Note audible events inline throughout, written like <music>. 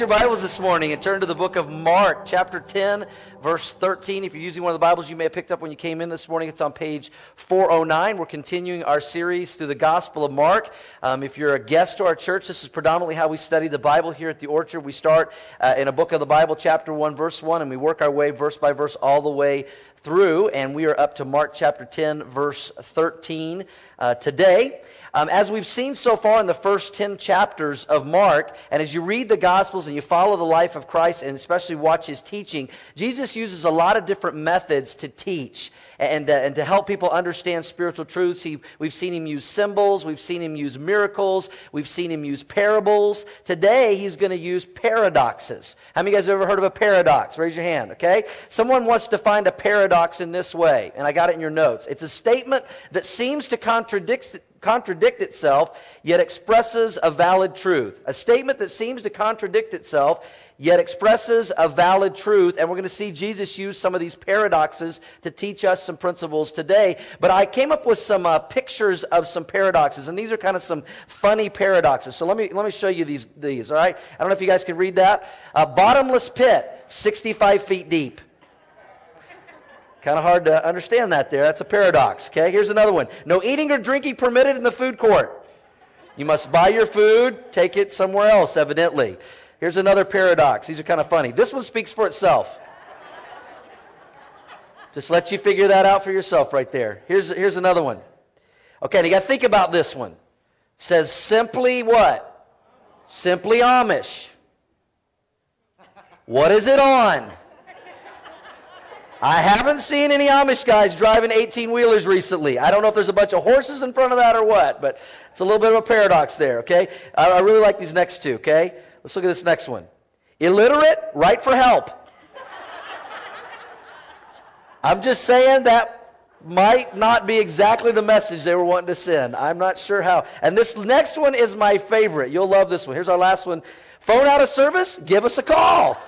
Your Bibles this morning and turn to the book of Mark, chapter 10, verse 13. If you're using one of the Bibles you may have picked up when you came in this morning, it's on page 409. We're continuing our series through the Gospel of Mark. Um, if you're a guest to our church, this is predominantly how we study the Bible here at the Orchard. We start uh, in a book of the Bible, chapter 1, verse 1, and we work our way verse by verse all the way through. And we are up to Mark chapter 10, verse 13 uh, today. Um, as we've seen so far in the first 10 chapters of Mark, and as you read the Gospels and you follow the life of Christ and especially watch his teaching, Jesus uses a lot of different methods to teach and, uh, and to help people understand spiritual truths. He, we've seen him use symbols, we've seen him use miracles, we've seen him use parables. Today, he's going to use paradoxes. How many of you guys have ever heard of a paradox? Raise your hand, okay? Someone wants to find a paradox in this way, and I got it in your notes. It's a statement that seems to contradict contradict itself, yet expresses a valid truth. A statement that seems to contradict itself, yet expresses a valid truth. And we're going to see Jesus use some of these paradoxes to teach us some principles today. But I came up with some uh, pictures of some paradoxes, and these are kind of some funny paradoxes. So let me, let me show you these, these, all right? I don't know if you guys can read that. A bottomless pit, 65 feet deep. Kind of hard to understand that there. That's a paradox. Okay, here's another one. No eating or drinking permitted in the food court. You must buy your food, take it somewhere else, evidently. Here's another paradox. These are kind of funny. This one speaks for itself. Just let you figure that out for yourself right there. Here's, here's another one. Okay, now you got to think about this one. It says simply what? Simply Amish. What is it on? I haven't seen any Amish guys driving 18 wheelers recently. I don't know if there's a bunch of horses in front of that or what, but it's a little bit of a paradox there, okay? I, I really like these next two, okay? Let's look at this next one. Illiterate, write for help. I'm just saying that might not be exactly the message they were wanting to send. I'm not sure how. And this next one is my favorite. You'll love this one. Here's our last one. Phone out of service? Give us a call.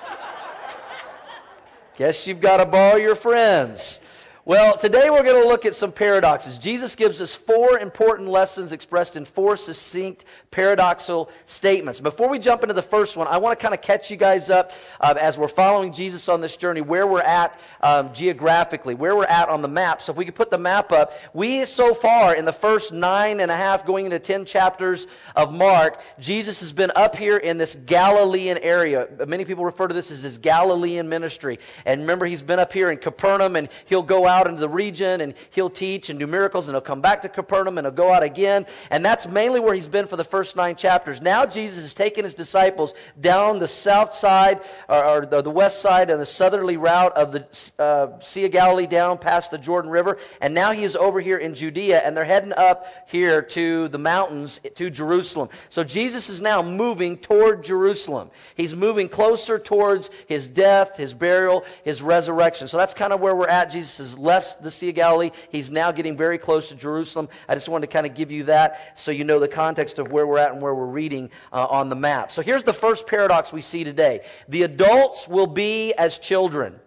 Guess you've got to borrow your friends. Well, today we're going to look at some paradoxes. Jesus gives us four important lessons expressed in four succinct paradoxical statements. Before we jump into the first one, I want to kind of catch you guys up uh, as we're following Jesus on this journey, where we're at um, geographically, where we're at on the map. So if we could put the map up, we so far in the first nine and a half, going into ten chapters of Mark, Jesus has been up here in this Galilean area. Many people refer to this as his Galilean ministry. And remember, he's been up here in Capernaum, and he'll go out into the region and he'll teach and do miracles and he'll come back to Capernaum and he'll go out again. And that's mainly where he's been for the first nine chapters. Now Jesus is taking his disciples down the south side or, or the west side and the southerly route of the uh, Sea of Galilee down past the Jordan River. And now he is over here in Judea and they're heading up here to the mountains to Jerusalem. So Jesus is now moving toward Jerusalem. He's moving closer towards his death, his burial, his resurrection. So that's kind of where we're at. Jesus has left the Sea of Galilee. He's now getting very close to Jerusalem. I just wanted to kind of give you that so you know the context of where we're at and where we're reading uh, on the map. So here's the first paradox we see today the adults will be as children.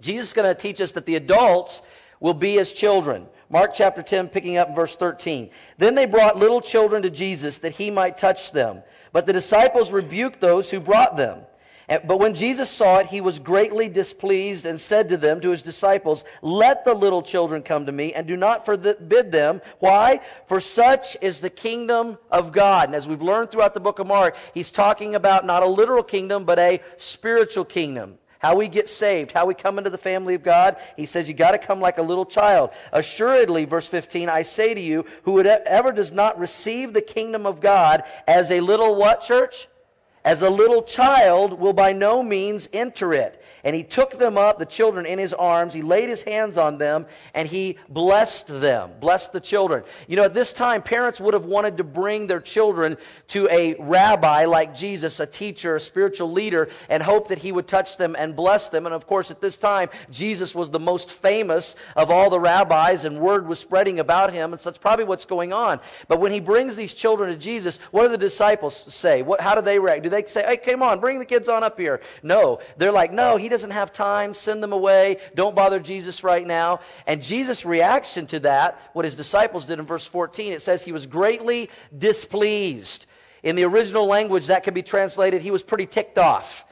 Jesus is going to teach us that the adults will be as children. Mark chapter 10, picking up verse 13. Then they brought little children to Jesus that he might touch them. But the disciples rebuked those who brought them. But when Jesus saw it, he was greatly displeased and said to them, to his disciples, Let the little children come to me and do not forbid them. Why? For such is the kingdom of God. And as we've learned throughout the book of Mark, he's talking about not a literal kingdom, but a spiritual kingdom how we get saved, how we come into the family of God. He says you got to come like a little child. Assuredly, verse 15, I say to you, whoever does not receive the kingdom of God as a little what, church? As a little child will by no means enter it. And he took them up, the children, in his arms. He laid his hands on them, and he blessed them, blessed the children. You know, at this time, parents would have wanted to bring their children to a rabbi like Jesus, a teacher, a spiritual leader, and hope that he would touch them and bless them. And of course, at this time, Jesus was the most famous of all the rabbis, and word was spreading about him. And so that's probably what's going on. But when he brings these children to Jesus, what do the disciples say? What, how do they react? Do they say, hey, come on, bring the kids on up here? No. They're like, no, he doesn't have time. Send them away. Don't bother Jesus right now. And Jesus' reaction to that, what his disciples did in verse 14, it says he was greatly displeased. In the original language, that could be translated, he was pretty ticked off.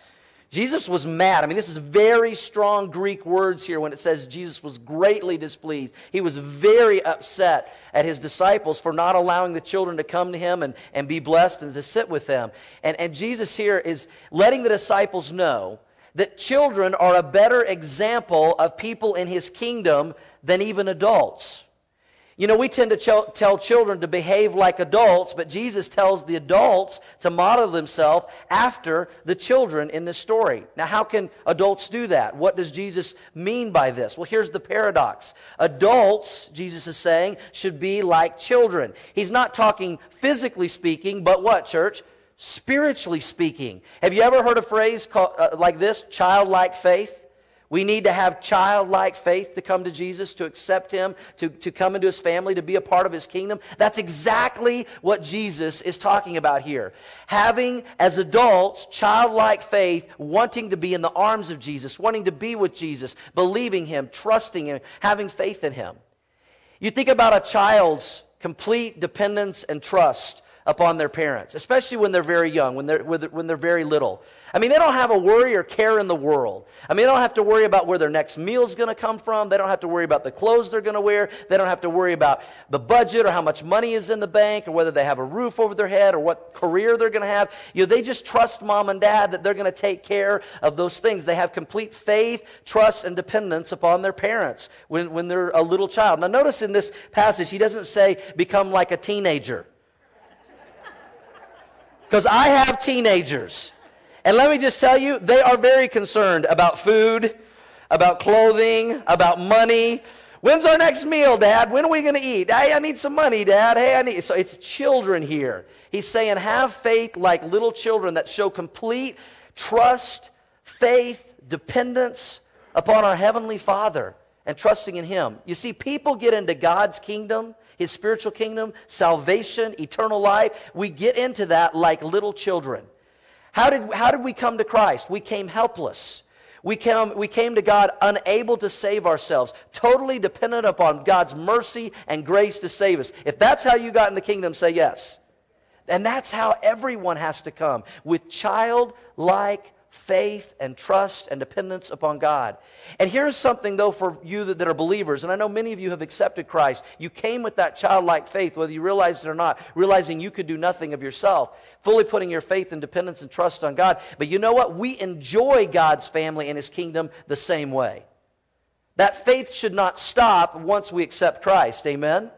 Jesus was mad. I mean, this is very strong Greek words here when it says Jesus was greatly displeased. He was very upset at his disciples for not allowing the children to come to him and, and be blessed and to sit with them. And, and Jesus here is letting the disciples know that children are a better example of people in his kingdom than even adults. You know, we tend to ch- tell children to behave like adults, but Jesus tells the adults to model themselves after the children in this story. Now, how can adults do that? What does Jesus mean by this? Well, here's the paradox. Adults, Jesus is saying, should be like children. He's not talking physically speaking, but what, church? Spiritually speaking. Have you ever heard a phrase called, uh, like this, childlike faith? We need to have childlike faith to come to Jesus, to accept Him, to, to come into His family, to be a part of His kingdom. That's exactly what Jesus is talking about here. Having, as adults, childlike faith, wanting to be in the arms of Jesus, wanting to be with Jesus, believing Him, trusting Him, having faith in Him. You think about a child's complete dependence and trust upon their parents, especially when they're very young, when they're, when they're very little. I mean, they don't have a worry or care in the world. I mean, they don't have to worry about where their next meal is going to come from. They don't have to worry about the clothes they're going to wear. They don't have to worry about the budget or how much money is in the bank or whether they have a roof over their head or what career they're going to have. You know, they just trust mom and dad that they're going to take care of those things. They have complete faith, trust, and dependence upon their parents when, when they're a little child. Now, notice in this passage, he doesn't say become like a teenager. Because I have teenagers. And let me just tell you, they are very concerned about food, about clothing, about money. When's our next meal, Dad? When are we going to eat? Hey, I need some money, Dad. Hey, I need. So it's children here. He's saying, have faith like little children that show complete trust, faith, dependence upon our Heavenly Father and trusting in Him. You see, people get into God's kingdom his spiritual kingdom, salvation, eternal life. We get into that like little children. How did, how did we come to Christ? We came helpless. We came, we came to God unable to save ourselves, totally dependent upon God's mercy and grace to save us. If that's how you got in the kingdom, say yes. And that's how everyone has to come with childlike faith and trust and dependence upon God. And here's something, though, for you that, that, are believers, and I know many of you have accepted Christ. You came with that childlike faith, whether you realized it or not, realizing you could do nothing of yourself, fully putting your faith and dependence and trust on God. But you know what? We enjoy God's family and His kingdom the same way. That faith should not stop once we accept Christ. Amen?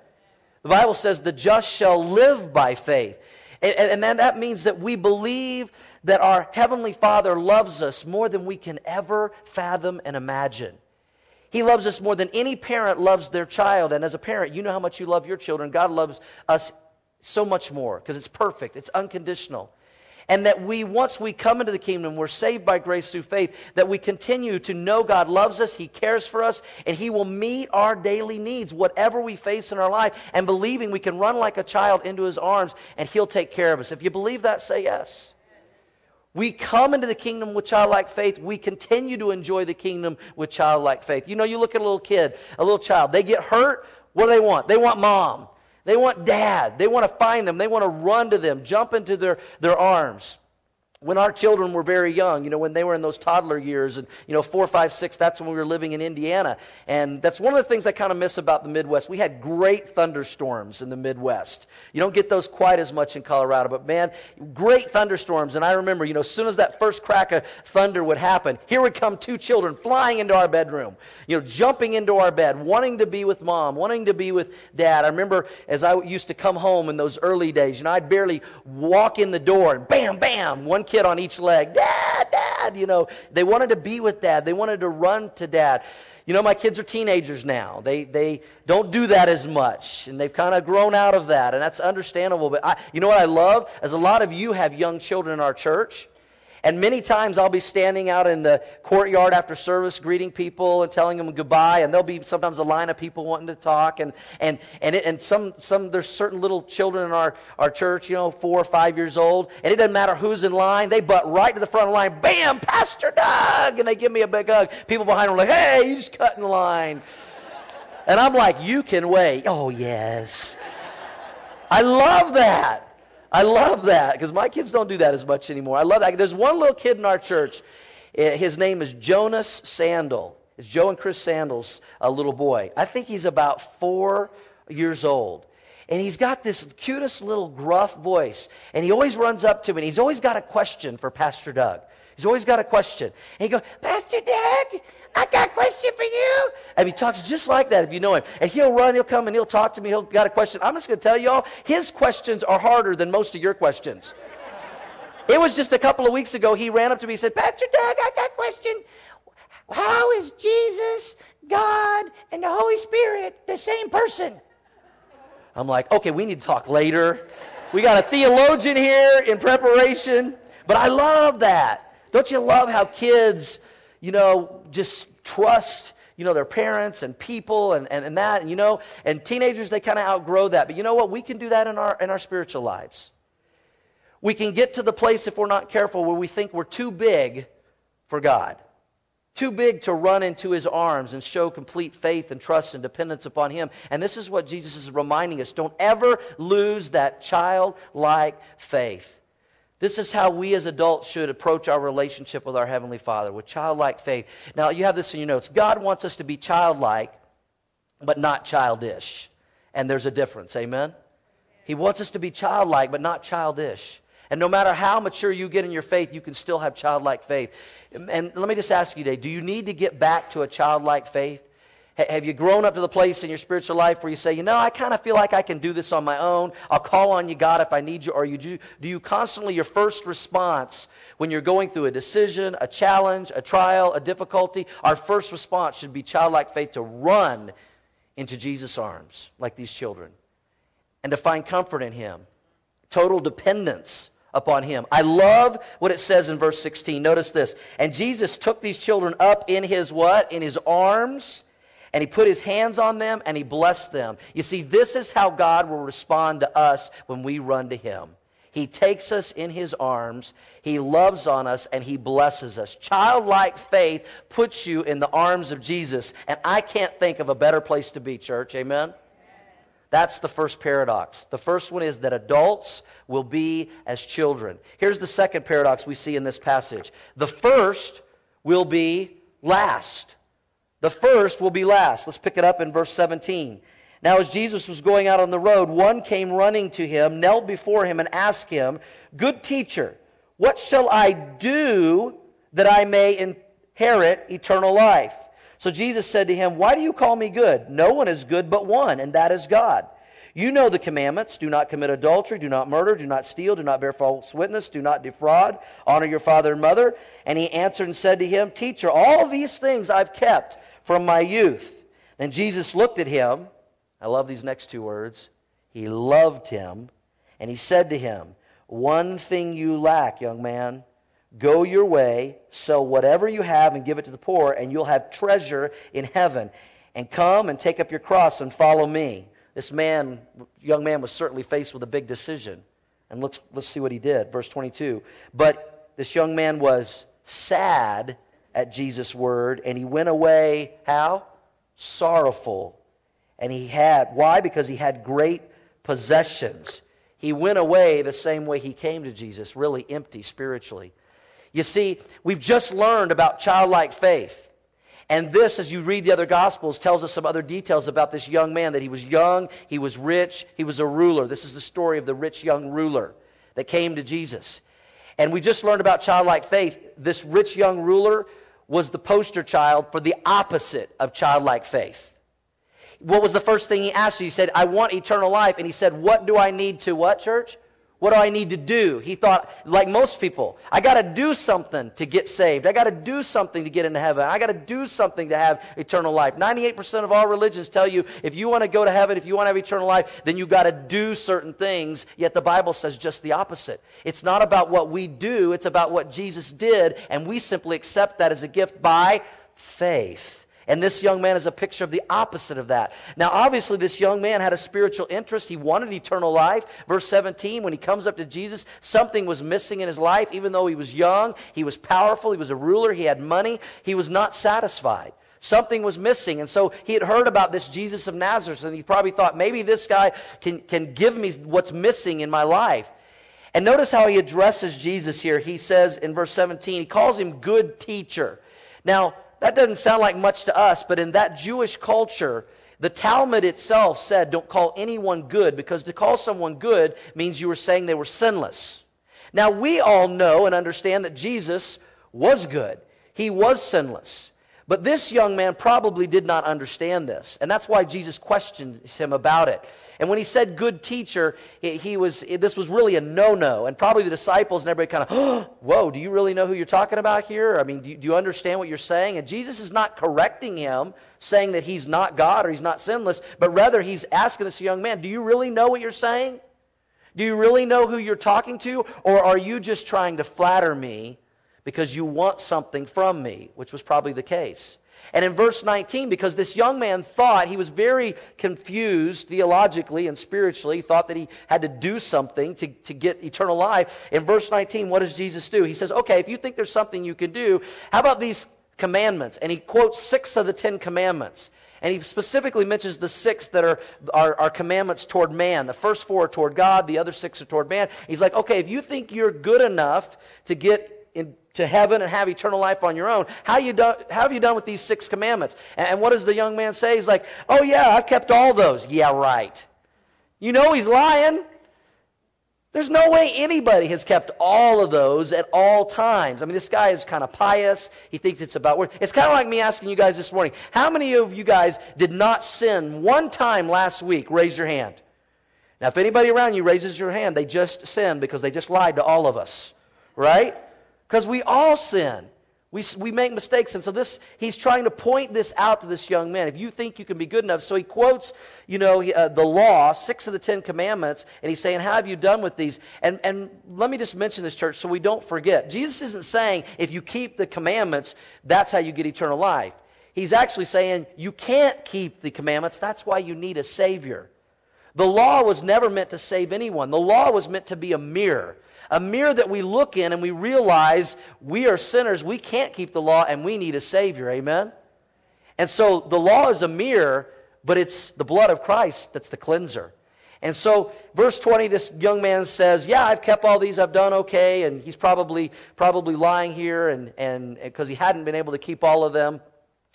The Bible says, the just shall live by faith. And, and, and that means that we believe that our Heavenly Father loves us more than we can ever fathom and imagine. He loves us more than any parent loves their child. And as a parent, you know how much you love your children. God loves us so much more because it's perfect, it's unconditional. And that we, once we come into the kingdom, we're saved by grace through faith, that we continue to know God loves us, He cares for us, and He will meet our daily needs, whatever we face in our life, and believing we can run like a child into His arms and He'll take care of us. If you believe that, say yes. We come into the kingdom with childlike faith. We continue to enjoy the kingdom with childlike faith. You know, you look at a little kid, a little child, they get hurt. What do they want? They want mom. They want dad. They want to find them. They want to run to them, jump into their, their arms when our children were very young, you know, when they were in those toddler years, and, you know, four, five, six, that's when we were living in Indiana. And that's one of the things I kind of miss about the Midwest. We had great thunderstorms in the Midwest. You don't get those quite as much in Colorado, but man, great thunderstorms. And I remember, you know, as soon as that first crack of thunder would happen, here would come two children flying into our bedroom, you know, jumping into our bed, wanting to be with mom, wanting to be with dad. I remember as I used to come home in those early days, you know, I'd barely walk in the door, and bam, bam, one kid on each leg. Dad, dad. You know, they wanted to be with dad. They wanted to run to dad. You know, my kids are teenagers now. They, they don't do that as much, and they've kind of grown out of that, and that's understandable. But I, you know what I love? As a lot of you have young children in our church, and many times I'll be standing out in the courtyard after service greeting people and telling them goodbye. And there'll be sometimes a line of people wanting to talk. And, and, and, it, and some, some, there's certain little children in our, our church, you know, four or five years old. And it doesn't matter who's in line. They butt right to the front of the line. Bam, Pastor Doug. And they give me a big hug. People behind them are like, hey, you just cut in line. And I'm like, you can wait. Oh, yes. I love that. I love that because my kids don't do that as much anymore. I love that. There's one little kid in our church. Eh, his name is Jonas Sandel. It's Joe and Chris Sandel's, a little boy. I think he's about four years old. And he's got this cutest little gruff voice. And he always runs up to me and he's always got a question for Pastor Doug. He's always got a question. And he goes, Pastor Doug, I got a question for you. And he talks just like that if you know him. And he'll run, he'll come and he'll talk to me. He'll got a question. I'm just going to tell y'all, his questions are harder than most of your questions. it was just a couple of weeks ago, he ran up to me and said, Pastor Doug, I got a question. How is Jesus, God, and the Holy Spirit the same person? I'm like, okay, we need to talk later. We got a theologian here in preparation. But I love that. Don't you love how kids, you know, just trust, you know, their parents and people and, and, and that, and you know, and teenagers, they kind of outgrow that. But you know what? We can do that in our, in our spiritual lives. We can get to the place, if we're not careful, where we think we're too big for God too big to run into his arms and show complete faith and trust and dependence upon him. And this is what Jesus is reminding us. Don't ever lose that childlike faith. This is how we as adults should approach our relationship with our Heavenly Father, with childlike faith. Now, you have this in your notes. God wants us to be childlike, but not childish. And there's a difference. Amen? He wants us to be childlike, but not childish. And no matter how mature you get in your faith, you can still have childlike faith. And let me just ask you today do you need to get back to a childlike faith? Have you grown up to the place in your spiritual life where you say, you know, I kind of feel like I can do this on my own. I'll call on you, God, if I need you. Or you do, do you constantly, your first response when you're going through a decision, a challenge, a trial, a difficulty, our first response should be childlike faith to run into Jesus' arms like these children and to find comfort in Him. Total dependence upon him. I love what it says in verse 16. Notice this. And Jesus took these children up in his what? In his arms. And he put his hands on them and he blessed them. You see, this is how God will respond to us when we run to him. He takes us in his arms, he loves on us, and he blesses us. Childlike faith puts you in the arms of Jesus. And I can't think of a better place to be, church. Amen? That's the first paradox. The first one is that adults will be as children. Here's the second paradox we see in this passage the first will be last. The first will be last. Let's pick it up in verse 17. Now, as Jesus was going out on the road, one came running to him, knelt before him, and asked him, Good teacher, what shall I do that I may inherit eternal life? So Jesus said to him, Why do you call me good? No one is good but one, and that is God. You know the commandments do not commit adultery, do not murder, do not steal, do not bear false witness, do not defraud, honor your father and mother. And he answered and said to him, Teacher, all these things I've kept from my youth. Then Jesus looked at him. I love these next two words. He loved him, and he said to him, One thing you lack, young man. Go your way, sell whatever you have, and give it to the poor, and you'll have treasure in heaven. And come and take up your cross and follow me. This man, young man, was certainly faced with a big decision. And let's, let's see what he did. Verse 22. But this young man was sad at Jesus' word, and he went away, how? Sorrowful. And he had, why? Because he had great possessions. He went away the same way he came to Jesus, really empty spiritually. You see, we've just learned about childlike faith. And this, as you read the other Gospels, tells us some other details about this young man that he was young, he was rich, he was a ruler. This is the story of the rich young ruler that came to Jesus. And we just learned about childlike faith. This rich young ruler was the poster child for the opposite of childlike faith. What was the first thing he asked you? He said, I want eternal life. And he said, What do I need to what, church? What do I need to do? He thought, like most people, I got to do something to get saved. I got to do something to get into heaven. I got to do something to have eternal life. 98% of all religions tell you if you want to go to heaven, if you want to have eternal life, then you got to do certain things. Yet the Bible says just the opposite. It's not about what we do, it's about what Jesus did, and we simply accept that as a gift by faith. And this young man is a picture of the opposite of that. Now, obviously, this young man had a spiritual interest. He wanted eternal life. Verse 17, when he comes up to Jesus, something was missing in his life. Even though he was young, he was powerful, he was a ruler, he had money, he was not satisfied. Something was missing. And so he had heard about this Jesus of Nazareth, and he probably thought, maybe this guy can, can give me what's missing in my life. And notice how he addresses Jesus here. He says in verse 17, he calls him good teacher. Now, that doesn't sound like much to us, but in that Jewish culture, the Talmud itself said, don't call anyone good, because to call someone good means you were saying they were sinless. Now, we all know and understand that Jesus was good, he was sinless. But this young man probably did not understand this, and that's why Jesus questions him about it. And when he said good teacher, he was, this was really a no no. And probably the disciples and everybody kind of, oh, <gasps> whoa, do you really know who you're talking about here? I mean, do you, do you understand what you're saying? And Jesus is not correcting him, saying that he's not God or he's not sinless, but rather he's asking this young man, do you really know what you're saying? Do you really know who you're talking to? Or are you just trying to flatter me because you want something from me, which was probably the case? And in verse 19, because this young man thought, he was very confused theologically and spiritually, thought that he had to do something to, to get eternal life. In verse 19, what does Jesus do? He says, okay, if you think there's something you can do, how about these commandments? And he quotes six of the Ten Commandments. And he specifically mentions the six that are, are, are, commandments toward man. The first four are toward God, the other six are toward man. He's like, okay, if you think you're good enough to get into heaven and have eternal life on your own. How, you do, how have you done with these six commandments? And, and what does the young man say? He's like, Oh, yeah, I've kept all those. Yeah, right. You know he's lying. There's no way anybody has kept all of those at all times. I mean, this guy is kind of pious. He thinks it's about work. It's kind of like me asking you guys this morning how many of you guys did not sin one time last week? Raise your hand. Now, if anybody around you raises your hand, they just sinned because they just lied to all of us, right? Because we all sin. We, we make mistakes. And so this, he's trying to point this out to this young man. If you think you can be good enough. So he quotes, you know, uh, the law, six of the Ten Commandments, and he's saying, how have you done with these? And, and let me just mention this, church, so we don't forget. Jesus isn't saying if you keep the commandments, that's how you get eternal life. He's actually saying you can't keep the commandments. That's why you need a Savior. The law was never meant to save anyone. The law was meant to be a mirror a mirror that we look in and we realize we are sinners, we can't keep the law, and we need a Savior. Amen? And so the law is a mirror, but it's the blood of Christ that's the cleanser. And so, verse 20, this young man says, Yeah, I've kept all these, I've done okay. And he's probably, probably lying here and and because he hadn't been able to keep all of them.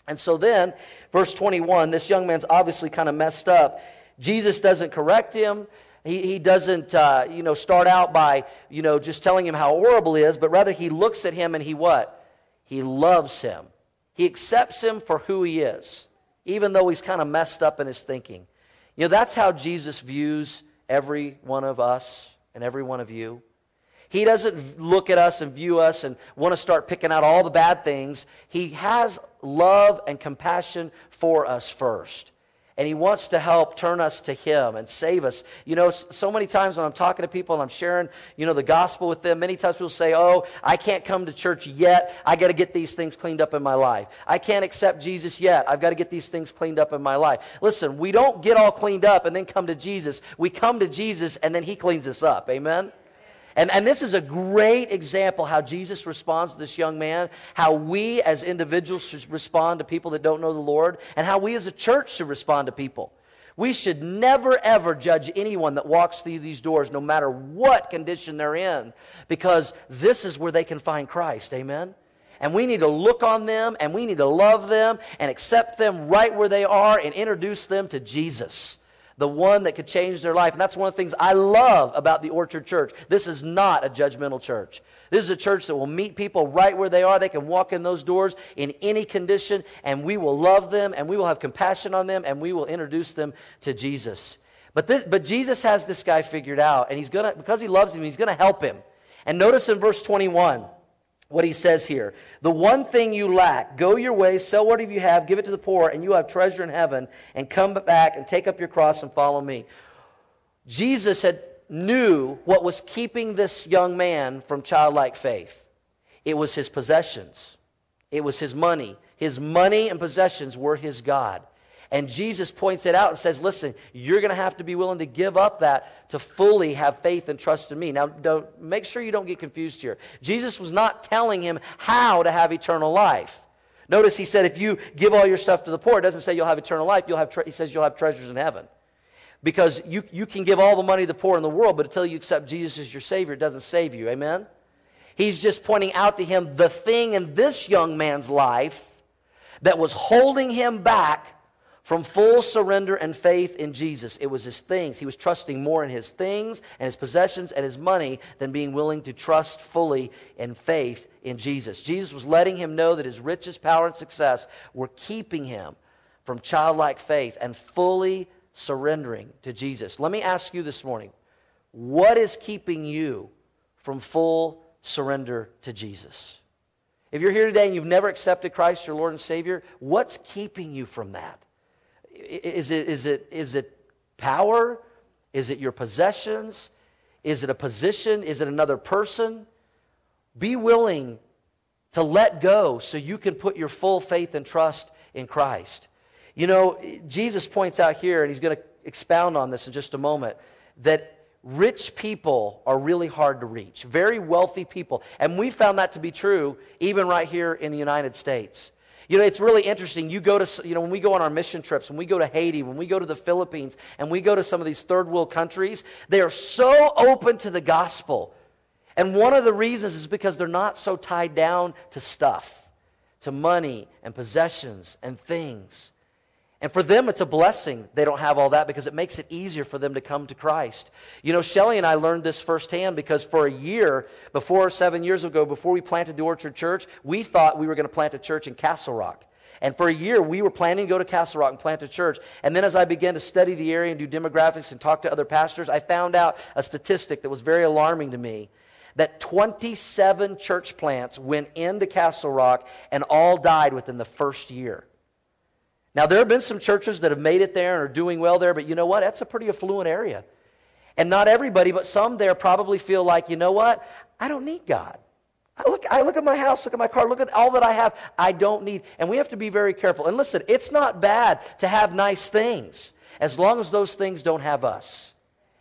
And so then, verse 21, this young man's obviously kind of messed up. Jesus doesn't correct him. He, he doesn't, uh, you know, start out by, you know, just telling him how horrible he is, but rather he looks at him and he what? He loves him. He accepts him for who he is, even though he's kind of messed up in his thinking. You know, that's how Jesus views every one of us and every one of you. He doesn't look at us and view us and want to start picking out all the bad things. He has love and compassion for us first. And he wants to help turn us to him and save us. You know, so many times when I'm talking to people and I'm sharing, you know, the gospel with them, many times people say, Oh, I can't come to church yet. I got to get these things cleaned up in my life. I can't accept Jesus yet. I've got to get these things cleaned up in my life. Listen, we don't get all cleaned up and then come to Jesus. We come to Jesus and then he cleans us up. Amen? And, and this is a great example how Jesus responds to this young man, how we as individuals should respond to people that don't know the Lord, and how we as a church should respond to people. We should never, ever judge anyone that walks through these doors, no matter what condition they're in, because this is where they can find Christ. Amen? And we need to look on them, and we need to love them, and accept them right where they are, and introduce them to Jesus the one that could change their life. And that's one of the things I love about the Orchard Church. This is not a judgmental church. This is a church that will meet people right where they are. They can walk in those doors in any condition, and we will love them, and we will have compassion on them, and we will introduce them to Jesus. But, this, but Jesus has this guy figured out, and he's gonna, because he loves him, he's going to help him. And notice in verse 21, what he says here. The one thing you lack, go your way, sell whatever you have, give it to the poor, and you have treasure in heaven, and come back and take up your cross and follow me. Jesus had knew what was keeping this young man from childlike faith. It was his possessions. It was his money. His money and possessions were his God. And Jesus points it out and says, listen, you're going to have to be willing to give up that to fully have faith and trust in me. Now, make sure you don't get confused here. Jesus was not telling him how to have eternal life. Notice he said, if you give all your stuff to the poor, it doesn't say you'll have eternal life. You'll have tre- he says you'll have treasures in heaven. Because you, you can give all the money to the poor in the world, but until you accept Jesus as your Savior, it doesn't save you. Amen? He's just pointing out to him the thing in this young man's life that was holding him back from full surrender and faith in Jesus. It was his things. He was trusting more in his things and his possessions and his money than being willing to trust fully in faith in Jesus. Jesus was letting him know that his riches, power, and success were keeping him from childlike faith and fully surrendering to Jesus. Let me ask you this morning what is keeping you from full surrender to Jesus? If you're here today and you've never accepted Christ, your Lord and Savior, what's keeping you from that? Is it, is it, is it power? Is it your possessions? Is it a position? Is it another person? Be willing to let go so you can put your full faith and trust in Christ. You know, Jesus points out here, and he's going to expound on this in just a moment, that rich people are really hard to reach, very wealthy people. And we found that to be true even right here in the United States. You know, it's really interesting. You go to, you know, when we go on our mission trips, when we go to Haiti, when we go to the Philippines, and we go to some of these third world countries, they are so open to the gospel. And one of the reasons is because they're not so tied down to stuff, to money and possessions and things. And for them, it's a blessing they don't have all that because it makes it easier for them to come to Christ. You know, Shelly and I learned this firsthand because for a year, before seven years ago, before we planted the Orchard Church, we thought we were going to plant a church in Castle Rock. And for a year, we were planning to go to Castle Rock and plant a church. And then as I began to study the area and do demographics and talk to other pastors, I found out a statistic that was very alarming to me that 27 church plants went into Castle Rock and all died within the first year. Now, there have been some churches that have made it there and are doing well there, but you know what? That's a pretty affluent area. And not everybody, but some there probably feel like, you know what? I don't need God. I look, I look at my house, look at my car, look at all that I have. I don't need. And we have to be very careful. And listen, it's not bad to have nice things as long as those things don't have us.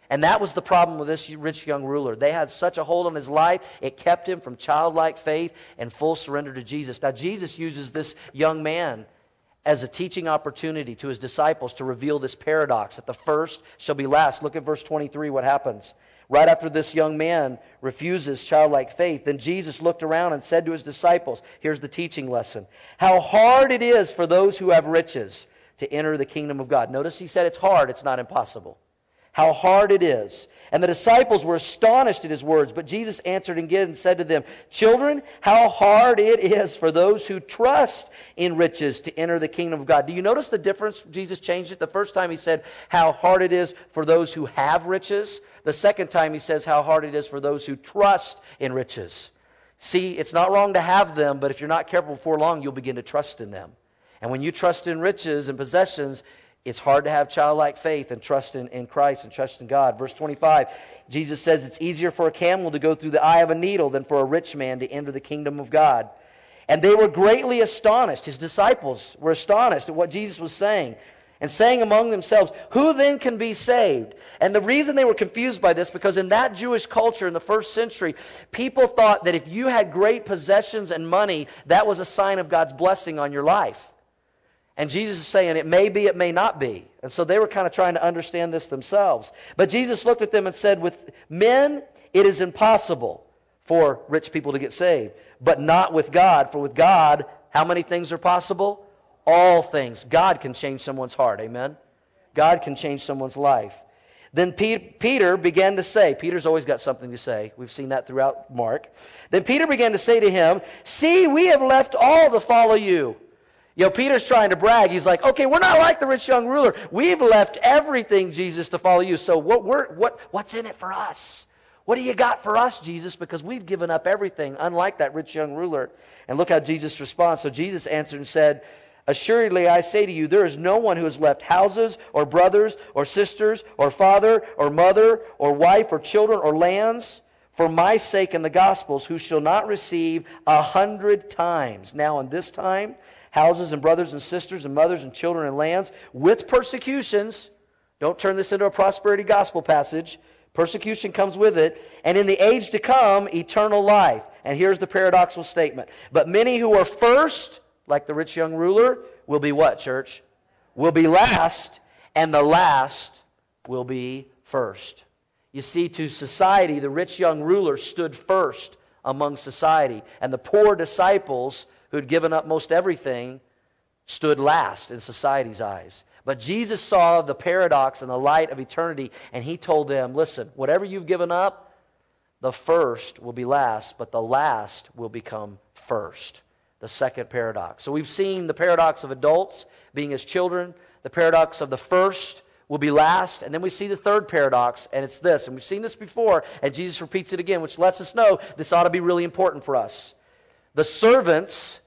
And that was the problem with this rich young ruler. They had such a hold on his life, it kept him from childlike faith and full surrender to Jesus. Now, Jesus uses this young man as a teaching opportunity to his disciples to reveal this paradox that the first shall be last. Look at verse 23, what happens. Right after this young man refuses childlike faith, then Jesus looked around and said to his disciples, Here's the teaching lesson. How hard it is for those who have riches to enter the kingdom of God. Notice he said it's hard, it's not impossible how hard it is. And the disciples were astonished at his words. But Jesus answered again and said to them, Children, how hard it is for those who trust in riches to enter the kingdom of God. Do you notice the difference? Jesus changed it. The first time he said, How hard it is for those who have riches. The second time he says, How hard it is for those who trust in riches. See, it's not wrong to have them, but if you're not careful before long, you'll begin to trust in them. And when you trust in riches and possessions, it's hard to have childlike faith and trust in, in Christ and trust in God. Verse 25, Jesus says it's easier for a camel to go through the eye of a needle than for a rich man to enter the kingdom of God. And they were greatly astonished. His disciples were astonished at what Jesus was saying and saying among themselves, Who then can be saved? And the reason they were confused by this, because in that Jewish culture in the first century, people thought that if you had great possessions and money, that was a sign of God's blessing on your life. And Jesus is saying, it may be, it may not be. And so they were kind of trying to understand this themselves. But Jesus looked at them and said, With men, it is impossible for rich people to get saved, but not with God. For with God, how many things are possible? All things. God can change someone's heart. Amen? God can change someone's life. Then Peter began to say, Peter's always got something to say. We've seen that throughout Mark. Then Peter began to say to him, See, we have left all to follow you. You know, Peter's trying to brag. He's like, okay, we're not like the rich young ruler. We've left everything, Jesus, to follow you. So what, we're, what, what's in it for us? What do you got for us, Jesus? Because we've given up everything, unlike that rich young ruler. And look how Jesus responds. So Jesus answered and said, Assuredly, I say to you, there is no one who has left houses or brothers or sisters or father or mother or wife or children or lands for my sake in the Gospels who shall not receive a hundred times. Now, in this time, houses and brothers and sisters and mothers and children and lands with persecutions. Don't turn this into a prosperity gospel passage. Persecution comes with it. And in the age to come, eternal life. And here's the paradoxical statement. But many who are first, like the rich young ruler, will be what, church? Will be last, and the last will be first. You see, to society, the rich young ruler stood first among society, and the poor disciples who had given up most everything stood last in society's eyes. But Jesus saw the paradox and the light of eternity, and he told them, Listen, whatever you've given up, the first will be last, but the last will become first. The second paradox. So we've seen the paradox of adults being as children, the paradox of the first will be last. And then we see the third paradox, and it's this. And we've seen this before, and Jesus repeats it again, which lets us know this ought to be really important for us. The servants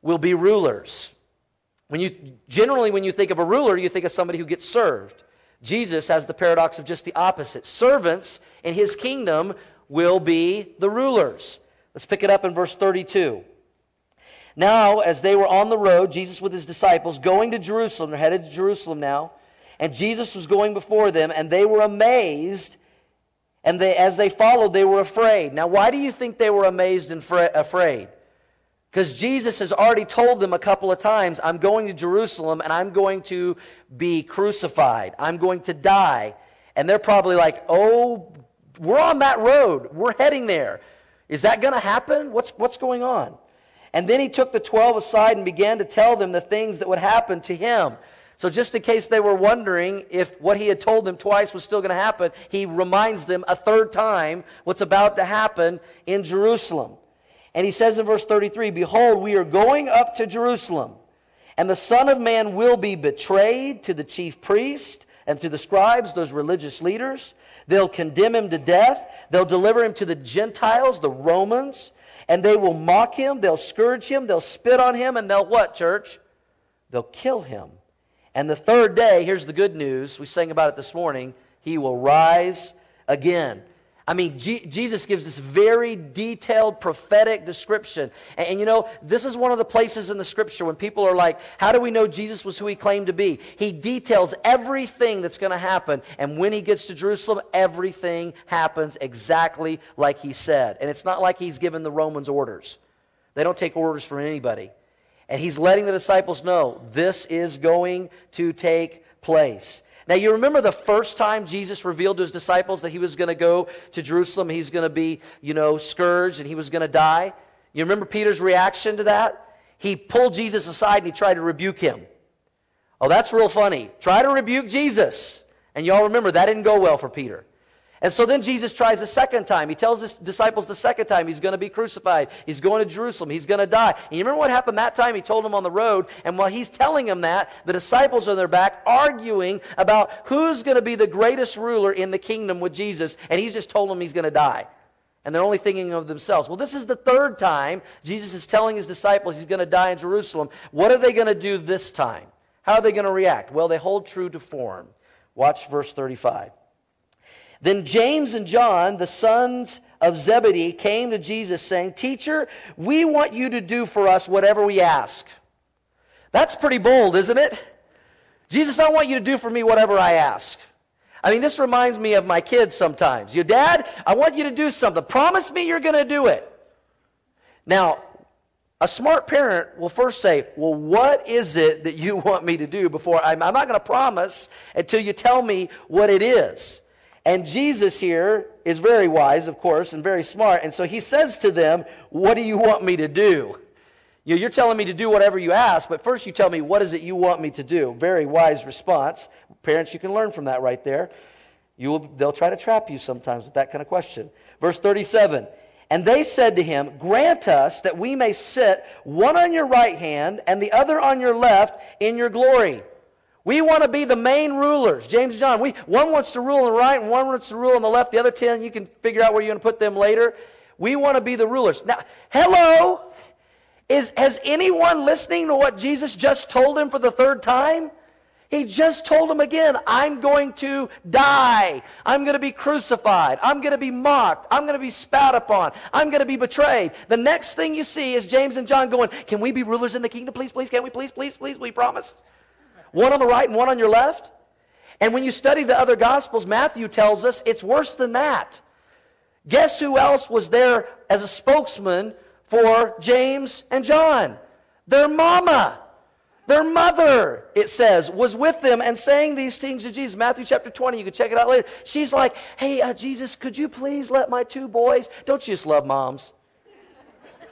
will be rulers. When you, generally, when you think of a ruler, you think of somebody who gets served. Jesus has the paradox of just the opposite. Servants in his kingdom will be the rulers. Let's pick it up in verse 32. Now, as they were on the road, Jesus with his disciples, going to Jerusalem, they're headed to Jerusalem now, and Jesus was going before them, and they were amazed, and they, as they followed, they were afraid. Now, why do you think they were amazed and fra- afraid? Because Jesus has already told them a couple of times, I'm going to Jerusalem and I'm going to be crucified. I'm going to die. And they're probably like, oh, we're on that road. We're heading there. Is that going to happen? What's, what's going on? And then he took the twelve aside and began to tell them the things that would happen to him. So, just in case they were wondering if what he had told them twice was still going to happen, he reminds them a third time what's about to happen in Jerusalem. And he says in verse 33 Behold, we are going up to Jerusalem, and the Son of Man will be betrayed to the chief priest and to the scribes, those religious leaders. They'll condemn him to death. They'll deliver him to the Gentiles, the Romans, and they will mock him. They'll scourge him. They'll spit on him. And they'll what, church? They'll kill him. And the third day, here's the good news. We sang about it this morning. He will rise again. I mean, G- Jesus gives this very detailed prophetic description. And, and, you know, this is one of the places in the scripture when people are like, how do we know Jesus was who he claimed to be? He details everything that's going to happen. And when he gets to Jerusalem, everything happens exactly like he said. And it's not like he's given the Romans orders, they don't take orders from anybody. And he's letting the disciples know this is going to take place. Now, you remember the first time Jesus revealed to his disciples that he was going to go to Jerusalem, he's going to be, you know, scourged and he was going to die? You remember Peter's reaction to that? He pulled Jesus aside and he tried to rebuke him. Oh, that's real funny. Try to rebuke Jesus. And y'all remember that didn't go well for Peter. And so then Jesus tries a second time. He tells his disciples the second time he's going to be crucified. He's going to Jerusalem. He's going to die. And you remember what happened that time? He told them on the road. And while he's telling them that, the disciples are on their back arguing about who's going to be the greatest ruler in the kingdom with Jesus. And he's just told them he's going to die. And they're only thinking of themselves. Well, this is the third time Jesus is telling his disciples he's going to die in Jerusalem. What are they going to do this time? How are they going to react? Well, they hold true to form. Watch verse 35. Then James and John, the sons of Zebedee, came to Jesus saying, Teacher, we want you to do for us whatever we ask. That's pretty bold, isn't it? Jesus, I want you to do for me whatever I ask. I mean, this reminds me of my kids sometimes. Your dad, I want you to do something. Promise me you're going to do it. Now, a smart parent will first say, Well, what is it that you <laughs> want me to do before I'm, I'm not going to promise until you tell me what it is. And Jesus here is very wise, of course, and very smart. And so he says to them, What do you want me to do? You're telling me to do whatever you ask, but first you tell me, What is it you want me to do? Very wise response. Parents, you can learn from that right there. You will, they'll try to trap you sometimes with that kind of question. Verse 37 And they said to him, Grant us that we may sit one on your right hand and the other on your left in your glory. We want to be the main rulers. James and John, we, one wants to rule on the right and one wants to rule on the left. The other 10, you can figure out where you're going to put them later. We want to be the rulers. Now, hello? Is, has anyone listening to what Jesus just told him for the third time? He just told him again, I'm going to die. I'm going to be crucified. I'm going to be mocked. I'm going to be spat upon. I'm going to be betrayed. The next thing you see is James and John going, Can we be rulers in the kingdom? Please, please, can we? Please, please, please, we promise one on the right and one on your left. And when you study the other Gospels, Matthew tells us it's worse than that. Guess who else was there as a spokesman for James and John? Their mama. Their mother, it says, was with them and saying these things to Jesus. Matthew chapter 20, you can check it out later. She's like, Hey, uh, Jesus, could you please let my two boys? Don't you just love moms?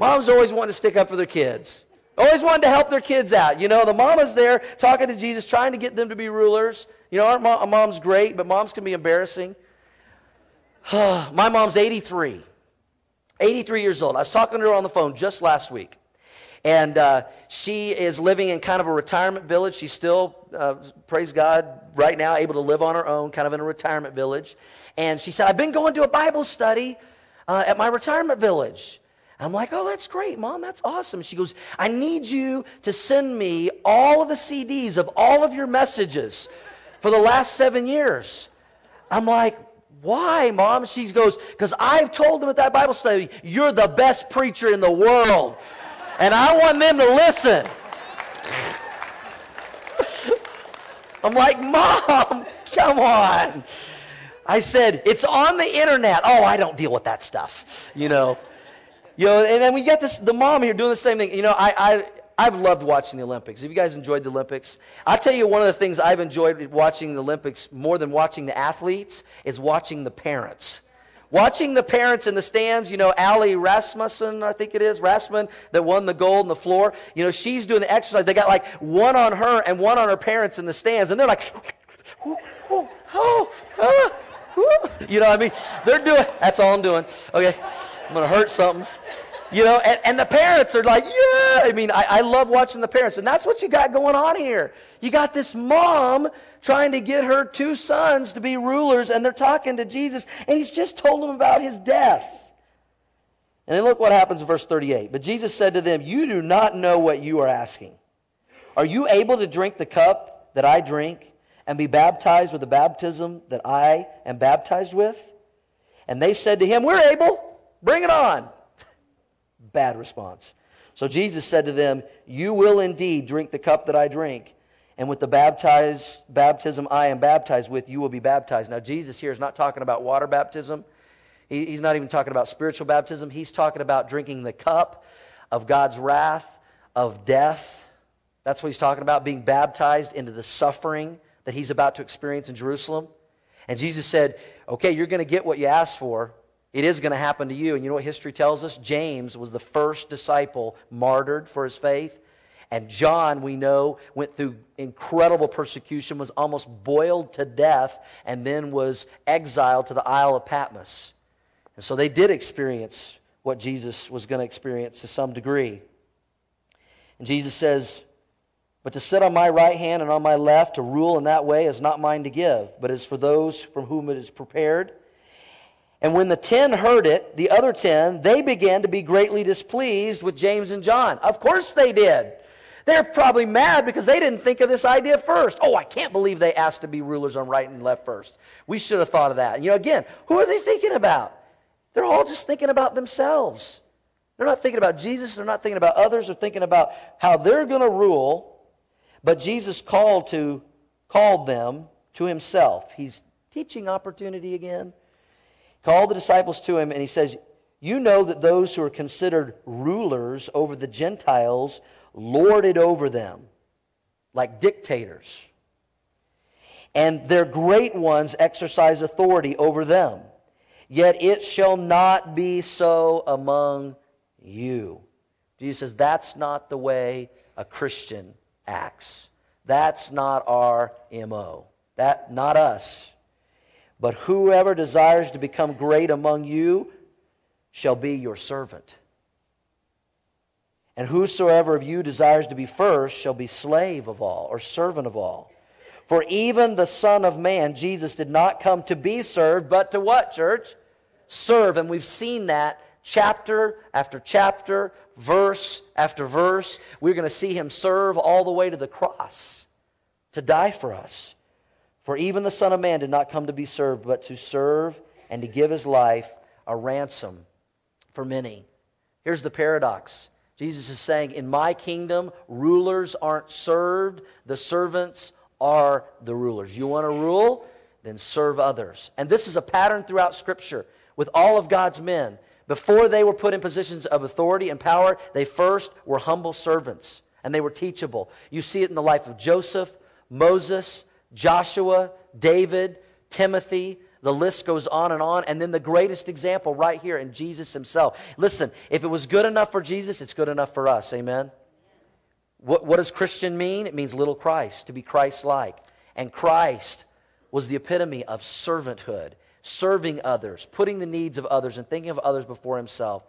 Moms always want to stick up for their kids. Always wanted to help their kids out. You know, the mama's there talking to Jesus, trying to get them to be rulers. You know, our mom, mom's great, but moms can be embarrassing. <sighs> My mom's 83. 83 years old. I was talking to her on the phone just last week. And uh, she is living in kind of a retirement village. She's still, uh, praise God, right now able to live on her own, kind of in a retirement village. And she said, I've been going to a Bible study uh, at my retirement village. I'm like, oh, that's great, Mom. That's awesome. She goes, I need you to send me all of the CDs of all of your messages for the last seven years. I'm like, why, Mom? She goes, because I've told them at that Bible study, you're the best preacher in the world and I want them to listen. <laughs> I'm like, Mom, come on. I said, it's on the internet. Oh, I don't deal with that stuff, you know. You know, and then we get this, the mom here doing the same thing. You know, I, I, I've loved watching the Olympics. Have you guys enjoyed the Olympics? I'll tell you one of the things I've enjoyed watching the Olympics more than watching the athletes is watching the parents. Watching the parents in the stands, you know, Ali Rasmussen, I think it is, Rasmussen, that won the gold in the floor. You know, she's doing the exercise. They got like one on her and one on her parents in the stands, and they're like, oh, oh, oh, you know what I mean? They're doing, that's all I'm doing. Okay, I'm going to hurt something. You know, and, and the parents are like, yeah. I mean, I, I love watching the parents. And that's what you got going on here. You got this mom trying to get her two sons to be rulers, and they're talking to Jesus, and he's just told them about his death. And then look what happens in verse 38. But Jesus said to them, You do not know what you are asking. Are you able to drink the cup that I drink and be baptized with the baptism that I am baptized with? And they said to him, We're able. Bring it on. <laughs> Bad response. So Jesus said to them, You will indeed drink the cup that I drink and with the baptized, baptism I am baptized with, you will be baptized. Now, Jesus here is not talking about water baptism. He, he's not even talking about spiritual baptism. He's talking about drinking the cup of God's wrath, of death. That's what he's talking about, being baptized into the suffering that he's about to experience in Jerusalem. And Jesus said, Okay, you're going to get what you asked for. It is going to happen to you. And you know what history tells us? James was the first disciple martyred for his faith. And John, we know, went through incredible persecution, was almost boiled to death, and then was exiled to the Isle of Patmos. And so they did experience what Jesus was going to experience to some degree. And Jesus says, But to sit on my right hand and on my left, to rule in that way, is not mine to give, but is for those from whom it is prepared. And when the ten heard it, the other ten, they began to be greatly displeased with James and John. Of course they did. They're probably mad because they didn't think of this idea first. Oh, I can't believe they asked to be rulers on right and left first. We should have thought of that. You know, again, who are they thinking about? They're all just thinking about themselves. They're not thinking about Jesus. They're not thinking about others. They're thinking about how they're going to rule. But Jesus called to called them to himself. He's teaching opportunity again. Called the disciples to him, and he says, You know that those who are considered rulers over the Gentiles lord it over them like dictators. And their great ones exercise authority over them. Yet it shall not be so among you. Jesus says that's not the way a Christian acts. That's not our MO. That not us. But whoever desires to become great among you shall be your servant. And whosoever of you desires to be first shall be slave of all, or servant of all. For even the Son of Man, Jesus, did not come to be served, but to what, church? Serve. And we've seen that chapter after chapter, verse after verse. We're going to see him serve all the way to the cross to die for us. For even the Son of Man did not come to be served, but to serve and to give his life a ransom for many. Here's the paradox Jesus is saying, In my kingdom, rulers aren't served, the servants are the rulers. You want to rule? Then serve others. And this is a pattern throughout Scripture with all of God's men. Before they were put in positions of authority and power, they first were humble servants and they were teachable. You see it in the life of Joseph, Moses, Joshua, David, Timothy. The list goes on and on. And then the greatest example right here in Jesus himself. Listen, if it was good enough for Jesus, it's good enough for us. Amen? What, what does Christian mean? It means little Christ, to be Christ like. And Christ was the epitome of servanthood, serving others, putting the needs of others, and thinking of others before himself.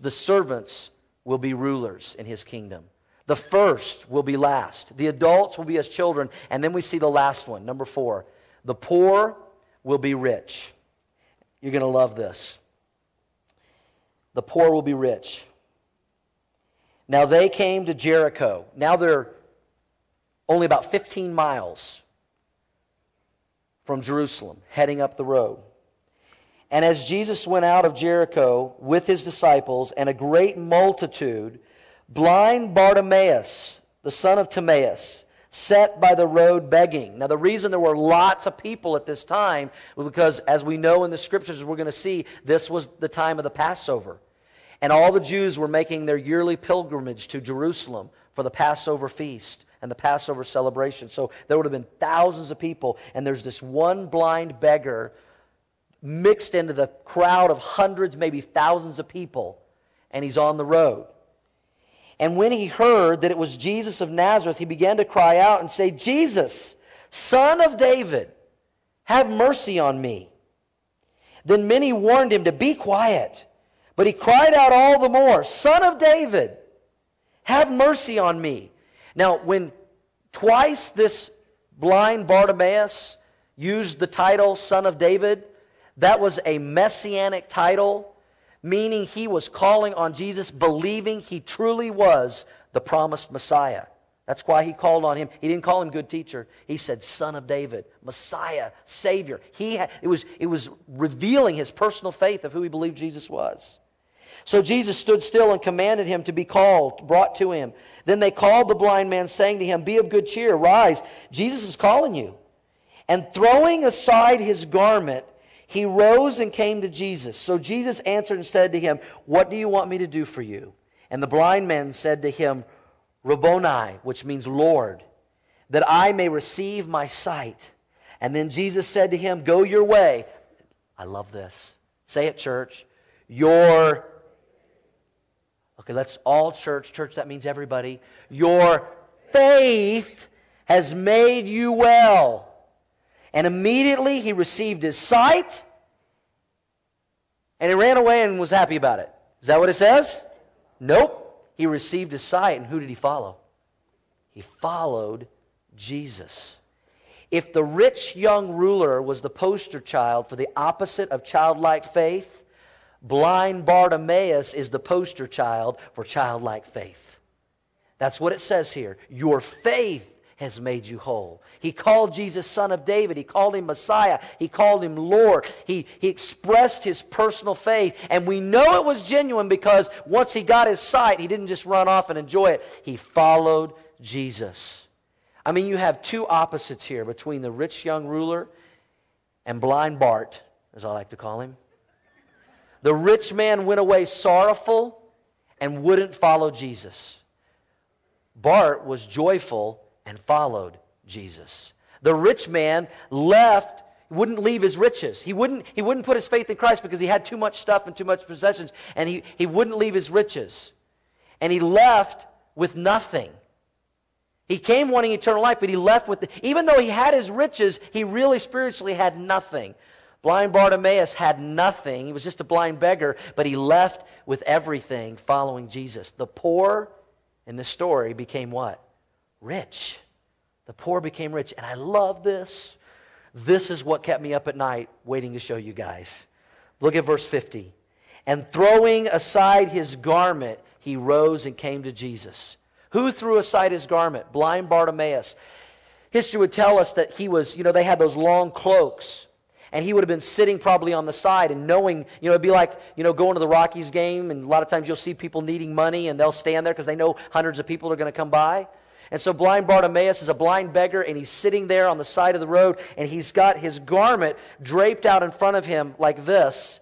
The servants will be rulers in his kingdom. The first will be last. The adults will be as children. And then we see the last one, number four. The poor will be rich. You're going to love this. The poor will be rich. Now they came to Jericho. Now they're only about 15 miles from Jerusalem, heading up the road. And as Jesus went out of Jericho with his disciples and a great multitude, blind Bartimaeus, the son of Timaeus, sat by the road begging. Now, the reason there were lots of people at this time was because, as we know in the scriptures, we're going to see, this was the time of the Passover. And all the Jews were making their yearly pilgrimage to Jerusalem for the Passover feast and the Passover celebration. So there would have been thousands of people, and there's this one blind beggar mixed into the crowd of hundreds, maybe thousands of people, and he's on the road. And when he heard that it was Jesus of Nazareth, he began to cry out and say, Jesus, son of David, have mercy on me. Then many warned him to be quiet. But he cried out all the more, Son of David, have mercy on me. Now, when twice this blind Bartimaeus used the title Son of David, that was a messianic title, meaning he was calling on Jesus, believing he truly was the promised Messiah. That's why he called on him. He didn't call him good teacher. He said son of David, Messiah, Savior. He had, it, was, it was revealing his personal faith of who he believed Jesus was. So Jesus stood still and commanded him to be called, brought to him. Then they called the blind man, saying to him, Be of good cheer, rise, Jesus is calling you. And throwing aside his garment, he rose and came to Jesus. So Jesus answered and said to him, What do you want me to do for you? And the blind man said to him, Rabboni, which means Lord, that I may receive my sight. And then Jesus said to him, Go your way. I love this. Say it, church. Your Okay, let's all church. Church, that means everybody. Your faith has made you well. And immediately he received his sight and he ran away and was happy about it. Is that what it says? Nope. He received his sight and who did he follow? He followed Jesus. If the rich young ruler was the poster child for the opposite of childlike faith, Blind Bartimaeus is the poster child for childlike faith. That's what it says here. Your faith has made you whole. He called Jesus Son of David. He called him Messiah. He called him Lord. He, he expressed his personal faith. And we know it was genuine because once he got his sight, he didn't just run off and enjoy it. He followed Jesus. I mean, you have two opposites here between the rich young ruler and blind Bart, as I like to call him. The rich man went away sorrowful and wouldn't follow Jesus. Bart was joyful and followed Jesus. The rich man left, wouldn't leave his riches. He wouldn't, he wouldn't put his faith in Christ because he had too much stuff and too much possessions, and he, he wouldn't leave his riches. And he left with nothing. He came wanting eternal life, but he left with, the, even though he had his riches, he really spiritually had nothing. Blind Bartimaeus had nothing. He was just a blind beggar, but he left with everything following Jesus. The poor in the story became what? Rich. The poor became rich. And I love this. This is what kept me up at night waiting to show you guys. Look at verse 50. And throwing aside his garment, he rose and came to Jesus. Who threw aside his garment? Blind Bartimaeus. History would tell us that he was, you know, they had those long cloaks and he would have been sitting probably on the side and knowing, you know, it'd be like, you know, going to the Rockies game, and a lot of times you'll see people needing money, and they'll stand there because they know hundreds of people are going to come by. And so blind Bartimaeus is a blind beggar, and he's sitting there on the side of the road, and he's got his garment draped out in front of him like this.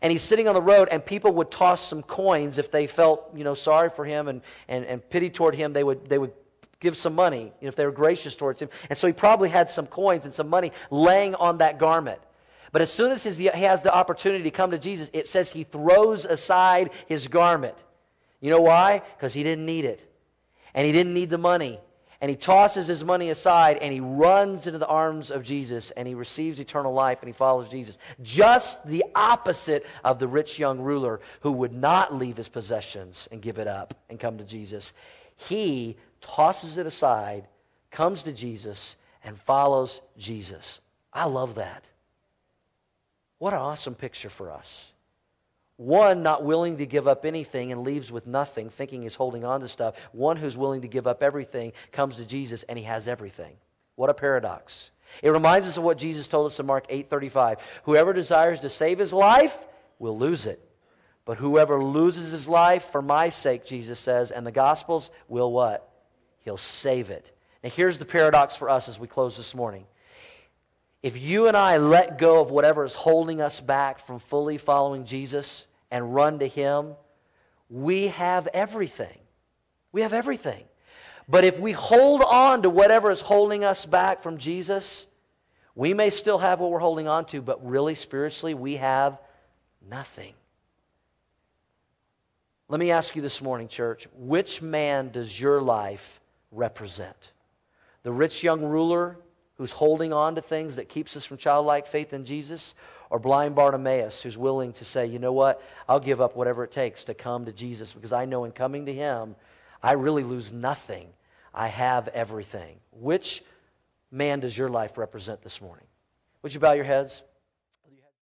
And he's sitting on the road, and people would toss some coins if they felt, you know, sorry for him and, and, and pity toward him. They would, they would give some money if they were gracious towards him. And so he probably had some coins and some money laying on that garment. But as soon as his, he has the opportunity to come to Jesus, it says he throws aside his garment. You know why? Because he didn't need it. And he didn't need the money. And he tosses his money aside and he runs into the arms of Jesus and he receives eternal life and he follows Jesus. Just the opposite of the rich young ruler who would not leave his possessions and give it up and come to Jesus. He tosses it aside, comes to Jesus, and follows Jesus. I love that. What an awesome picture for us. One not willing to give up anything and leaves with nothing, thinking he's holding on to stuff. One who's willing to give up everything comes to Jesus and he has everything. What a paradox. It reminds us of what Jesus told us in Mark 8:35. Whoever desires to save his life will lose it. But whoever loses his life for my sake, Jesus says, and the gospels will what? He'll save it. Now here's the paradox for us as we close this morning. If you and I let go of whatever is holding us back from fully following Jesus and run to Him, we have everything. We have everything. But if we hold on to whatever is holding us back from Jesus, we may still have what we're holding on to, but really, spiritually, we have nothing. Let me ask you this morning, church which man does your life represent? The rich young ruler who's holding on to things that keeps us from childlike faith in Jesus, or blind Bartimaeus who's willing to say, you know what, I'll give up whatever it takes to come to Jesus because I know in coming to him, I really lose nothing. I have everything. Which man does your life represent this morning? Would you bow your heads?